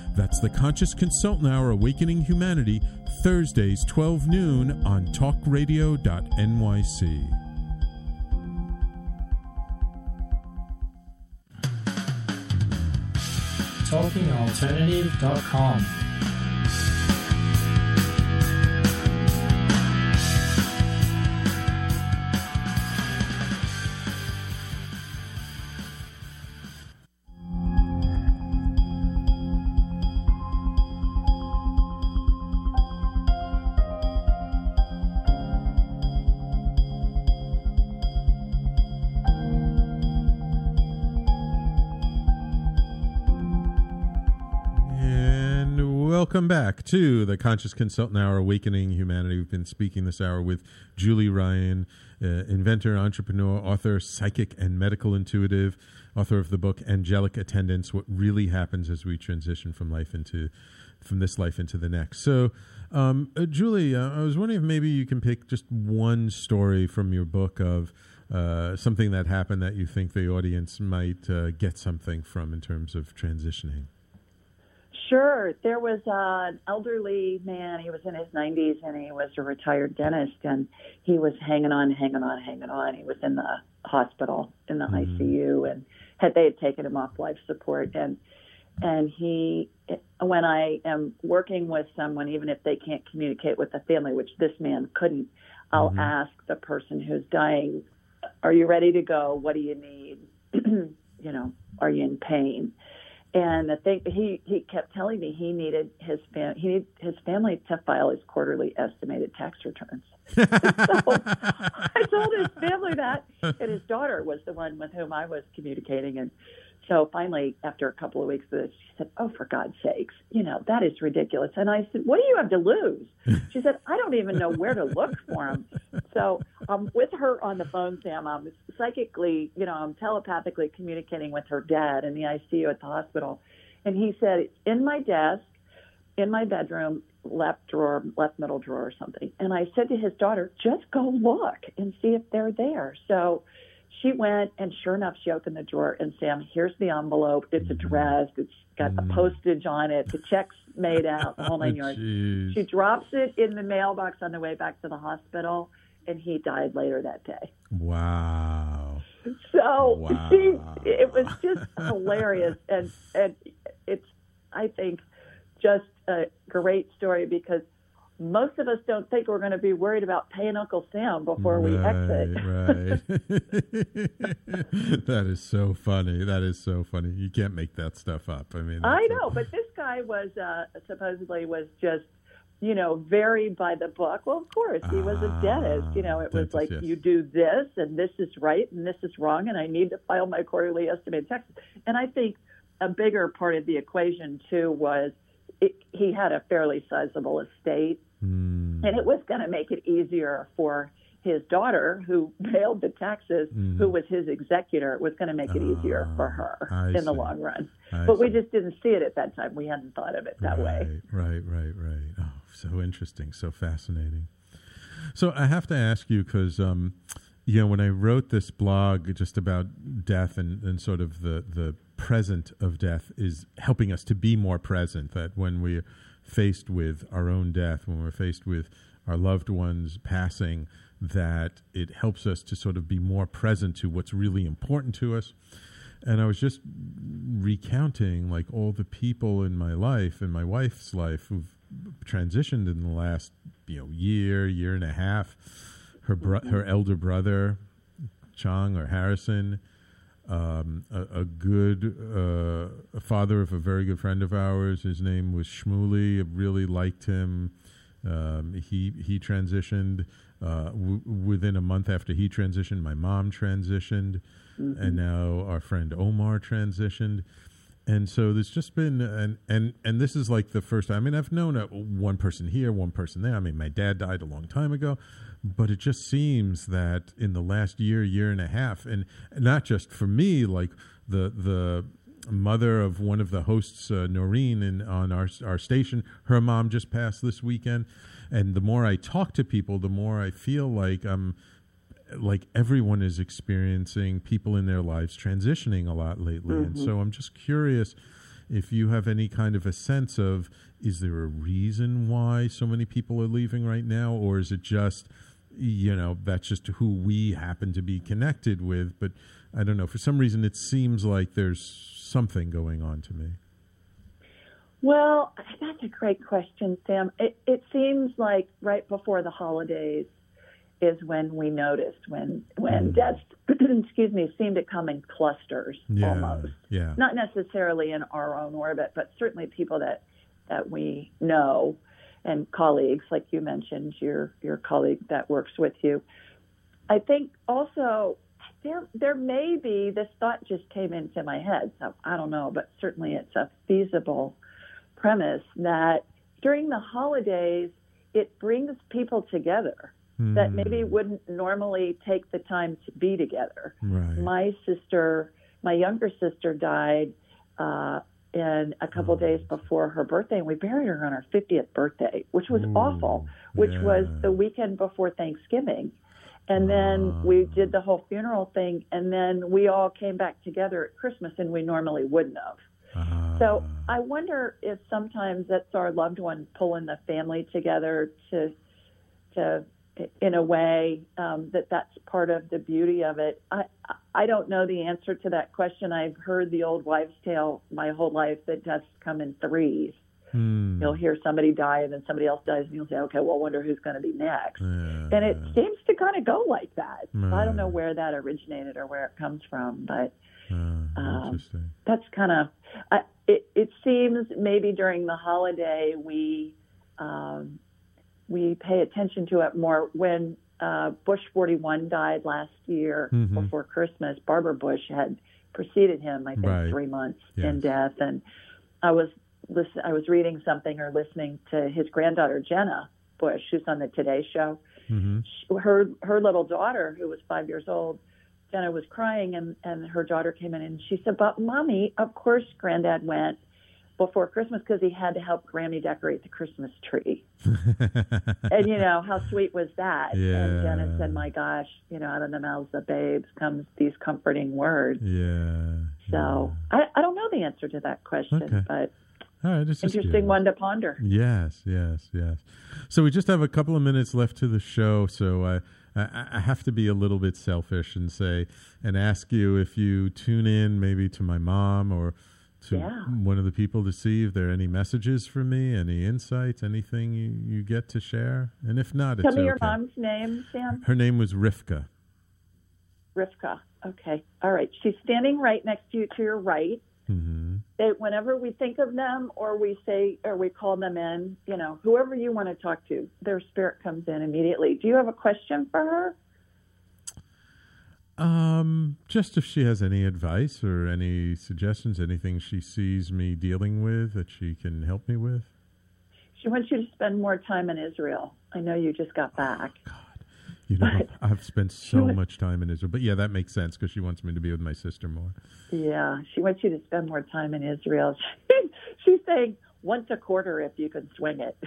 S1: That's The Conscious Consultant Hour Awakening Humanity, Thursdays 12 noon on talkradio.nyc.
S2: TalkingAlternative.com.
S1: welcome back to the Conscious Consultant Hour Awakening Humanity. We've been speaking this hour with Julie Ryan, uh, inventor, entrepreneur, author, psychic, and medical intuitive, author of the book Angelic Attendants What Really Happens as We Transition from Life into from this life into the next. So, um, uh, Julie, uh, I was wondering if maybe you can pick just one story from your book of uh, something that happened that you think the audience might uh, get something from in terms of transitioning.
S4: Sure. There was an elderly man. He was in his 90s and he was a retired dentist and he was hanging on, hanging on, hanging on. He was in the hospital in the mm-hmm. ICU and had they had taken him off life support and and he when I am working with someone even if they can't communicate with the family which this man couldn't I'll mm-hmm. ask the person who's dying are you ready to go what do you need you know are you in pain and the thing he he kept telling me he needed his fam he needed his family to file his quarterly estimated tax returns. so I told his family that, and his daughter was the one with whom I was communicating, and so finally, after a couple of weeks of this, she said, "Oh, for God's sakes, you know that is ridiculous." And I said, "What do you have to lose?" She said, "I don't even know where to look for him." So I'm with her on the phone, Sam. I'm psychically, you know, I'm telepathically communicating with her dad in the ICU at the hospital, and he said, "It's in my desk, in my bedroom." left drawer, left middle drawer or something. And I said to his daughter, just go look and see if they're there. So she went and sure enough, she opened the drawer and Sam, here's the envelope. It's mm. addressed. It's got the mm. postage on it. The check's made out, the whole nine yards.
S1: Jeez.
S4: She drops it in the mailbox on the way back to the hospital and he died later that day.
S1: Wow.
S4: So
S1: Wow.
S4: she, it was just hilarious, and and it's I think just a great story because most of us don't think we're going to be worried about paying Uncle Sam before we exit.
S1: Right. that is so funny. That is so funny. You can't make that stuff up. I mean,
S4: I know, but this guy was uh, supposedly was just, you know, very by the book. Well, of course, he was a dentist. You know, it was like
S1: yes.
S4: you do this, and this is right, and this is wrong, and I need to file my quarterly estimated taxes. And I think a bigger part of the equation too was it, he had a fairly sizable estate,
S1: Hmm.
S4: and it was going to make it easier for his daughter, who paid the taxes, who was his executor, was going to make it easier for her.
S1: Ah, I
S4: in the long run.
S1: I
S4: but we just didn't see it at that time. We hadn't thought of it that way.
S1: Right, right, right. Oh, so interesting, so fascinating. So I have to ask you because, um, you know, when I wrote this blog just about death and, and sort of the the present of death is helping us to be more present. That when we're faced with our own death, when we're faced with our loved ones passing, that it helps us to sort of be more present to what's really important to us. And I was just recounting like all the people in my life and my wife's life who've transitioned in the last you know year, year and a half. Her bro- her elder brother, Chong or Harrison, um, a, a good uh, a father of a very good friend of ours. His name was Shmuley. I really liked him. Um, he he transitioned uh, w- within a month after he transitioned. My mom transitioned, and now our friend Omar transitioned. And so there's just been and and and this is like the first. I mean, I've known uh, one person here, one person there. I mean, my dad died a long time ago, but it just seems that in the last year, year and a half, and not just for me, like the the mother of one of the hosts, uh, Noreen, in, on our our station, her mom just passed this weekend, and the more I talk to people, the more I feel like I'm like everyone is experiencing people in their lives transitioning a lot lately and
S8: Mhm.
S1: so i'm just curious if you have any kind of a sense of is there a reason why so many people are leaving right now or is it just you know that's just who we happen to be connected with but i don't know for some reason it seems like there's something going on to me
S4: Well, that's a great question, Sam. It, it seems like right before the holidays is when we noticed when when mm. deaths, excuse me, seem to come in clusters
S1: yeah
S4: almost.
S1: yeah
S4: Not necessarily in our own orbit, but certainly people that that we know and colleagues, like you mentioned, your your colleague that works with you. I think also there there may be this thought just came into my head, so I don't know, but certainly it's a feasible premise that during the holidays it brings people together that hmm. maybe wouldn't normally take the time to be together.
S1: Right.
S4: My sister, my younger sister died uh, in a couple oh. days before her birthday, and we buried her on her 50th birthday, which was hmm. awful, which was the weekend before Thanksgiving. And then ah. we did the whole funeral thing, and then we all came back together at Christmas, and we normally wouldn't have. So ah. I wonder if sometimes that's our loved one pulling the family together to, to, in a way, um, that that's part of the beauty of it. I, I don't know the answer to that question. I've heard the old wives' tale my whole life that deaths come in threes.
S1: Hmm.
S4: You'll hear somebody die, and then somebody else dies, and you'll say, "Okay, well, I wonder who's going to be next."
S1: Yeah.
S4: And it seems to kind of go like that. I don't know where that originated or where it comes from, but
S1: Uh,
S4: um, that's kind of I it, it seems maybe during the holiday we um, we pay attention to it more when uh, Bush 41 died last year
S8: Mhm.
S4: before Christmas. Barbara Bush had preceded him, I think,
S8: Right.
S4: three months
S8: Yes.
S4: in death, and I was listen, I was reading something or listening to his granddaughter Jenna Bush, who's on the Today Show,
S1: mm-hmm.
S4: her her little daughter who was five years old jenna was crying and and her daughter came in and she said but mommy of course granddad went before christmas because he had to help grammy decorate the christmas tree and you know how sweet was that and
S1: Yeah.
S4: jenna said my gosh you know out of the mouths of babes comes these comforting words
S1: yeah
S4: so I, I don't know the answer to that question
S1: Okay.
S4: but
S1: all right it's
S4: interesting one to ponder
S1: Yes, yes, yes. So we just have a couple of minutes left to the show, so I, I, I have to be a little bit selfish and say and ask you if you tune in maybe to my mom or to
S4: Yeah.
S1: one of the people to see if there are any messages for me, any insights, anything you, you get to share. And if not,
S4: Tell
S1: it's
S4: me
S1: okay.
S4: your mom's name, Sam.
S1: Her name was Rivka.
S4: Rivka. Okay. All right. She's standing right next to you to your right.
S1: hmm
S4: They, whenever we think of them or we say or we call them in, you know, whoever you want to talk to, their spirit comes in immediately. Do you have a question for her?
S1: Um, just if she has any advice or any suggestions, anything she sees me dealing with that she can help me with.
S4: She wants you to spend more time in Israel. I know you just got back.
S1: God, You know,
S4: But-
S1: I've spent so
S4: Sure.
S1: much time in Israel, but yeah, that makes sense because she wants me to be with my sister more.
S4: Yeah, she wants you to spend more time in Israel. She's saying once a quarter if you can swing it.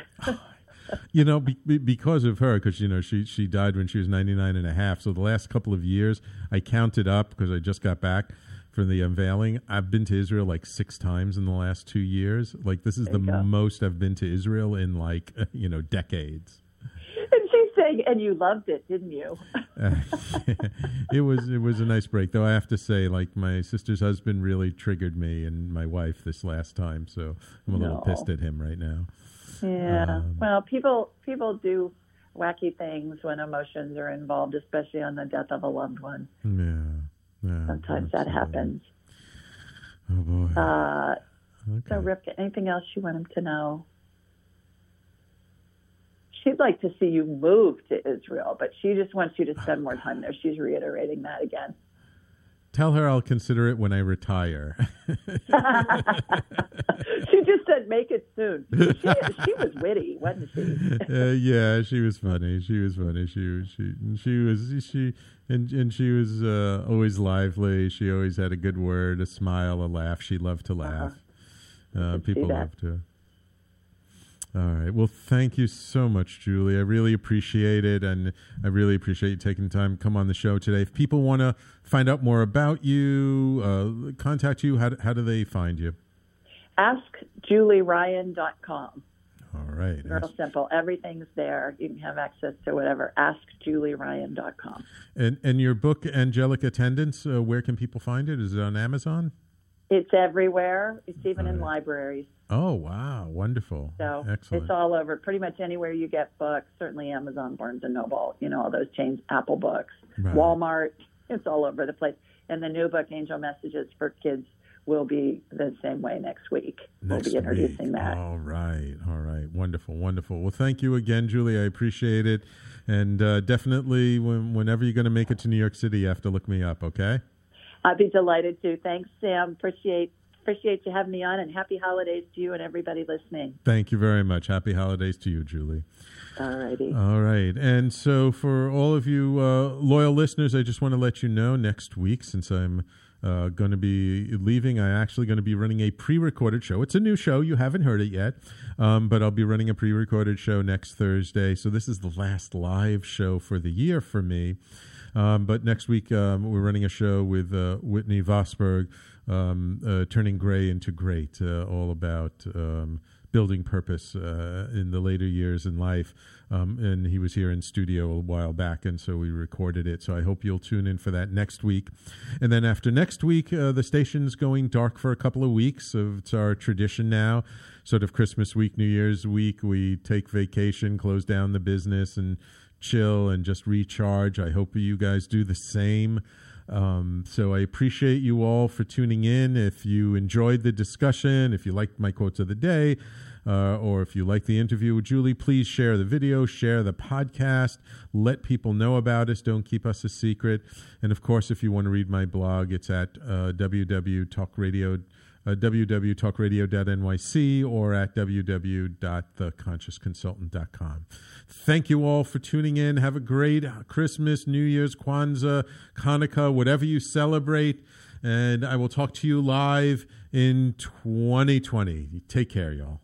S1: You know, be, be, because of her, because you know she she died when she was 99 and a half. So the last couple of years, I counted up because I just got back from the unveiling. I've been to Israel like six times in the last two years. Like this is the most I've been to Israel in like you know decades.
S4: and she's saying, and you loved it, didn't you?
S1: Uh, it was it was a nice break, though. I have to say, like my sister's husband really triggered me and my wife this last time, so I'm a little pissed at him right now.
S4: Yeah.
S1: Um,
S4: well, people people do wacky things when emotions are involved, especially on the death of a loved one.
S1: Yeah, yeah.
S4: Sometimes that happens.
S1: Oh boy.
S4: Uh, So, Rivka, anything else you want him to know? She'd like to see you move to Israel, but she just wants you to spend more time there. She's reiterating that again.
S1: Tell her I'll consider it when I retire.
S4: just said, "Make it soon." She, she was witty, wasn't she?
S1: uh, yeah, she was funny. She was funny. She was she she was she and and she was uh, always lively. She always had a good word, a smile, a laugh. She loved to laugh. Uh, people loved her. All right. Well, thank you so much, Julie. I really appreciate it, and I really appreciate you taking time to come on the show today. If people want to find out more about you, uh, contact you, how do, how do they find you?
S4: AskJulieRyan.com.
S1: All right.
S4: Real simple. Everything's there. You can have access to whatever. AskJulieRyan.com.
S1: And and your book, Angelic Attendants, uh, where can people find it? Is it on Amazon?
S4: It's everywhere. It's even in libraries.
S1: Oh wow, wonderful!
S4: So
S1: Excellent.
S4: it's all over. Pretty much anywhere you get books. Certainly Amazon, Barnes and Noble. You know all those chains. Apple Books,
S1: Right.
S4: Walmart. It's all over the place. And the new book, Angel Messages for Kids, will be the same way next week.
S1: Next
S4: we'll be introducing
S1: week.
S4: that.
S1: All right, all right, wonderful, wonderful. Well, thank you again, Julie. I appreciate it, and uh, definitely, when, whenever you're going to make it to New York City, you have to look me up. Okay.
S4: I'd be delighted to. Thanks, Sam. Appreciate appreciate you having me on, and happy holidays to you and everybody listening.
S1: Thank you very much. Happy holidays to you, Julie.
S4: All righty.
S1: All right. And so, for all of you uh, loyal listeners, I just want to let you know next week, since I'm uh, going to be leaving, I'm actually going to be running a pre recorded show. It's a new show. You haven't heard it yet, um, but I'll be running a pre recorded show next Thursday. So, this is the last live show for the year for me. Um, but next week, um, we're running a show with uh, Whitney Vosberg, um, uh, Turning Gray into Great, uh, all about um, building purpose uh, in the later years in life. Um, and he was here in studio a while back, and so we recorded it. So I hope you'll tune in for that next week. And then after next week, uh, the station's going dark for a couple of weeks. So it's our tradition now. Sort of Christmas week, New Year's week, we take vacation, close down the business, and chill and just recharge. I hope you guys do the same. Um, so I appreciate you all for tuning in. If you enjoyed the discussion, if you liked my quotes of the day, uh, or if you like the interview with Julie, please share the video, share the podcast, let people know about us. Don't keep us a secret. And of course, if you want to read my blog, it's at uh, www.talkradio. Uh, www.talkradio.nyc or at www.theconsciousconsultant.com. Thank you all for tuning in. Have a great Christmas, New Year's, Kwanzaa, Hanukkah, whatever you celebrate. And I will talk to you live in 2020. Take care, y'all.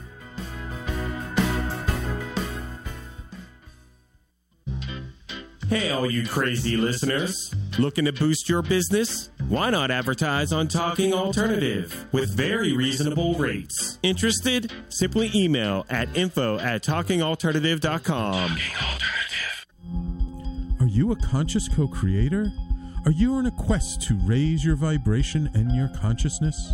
S5: Hey, all you crazy listeners. Looking to boost your business? Why not advertise on Talking Alternative with very reasonable rates? Interested? Simply email at info at talkingalternative.com.
S1: Are you a conscious co creator? Are you on a quest to raise your vibration and your consciousness?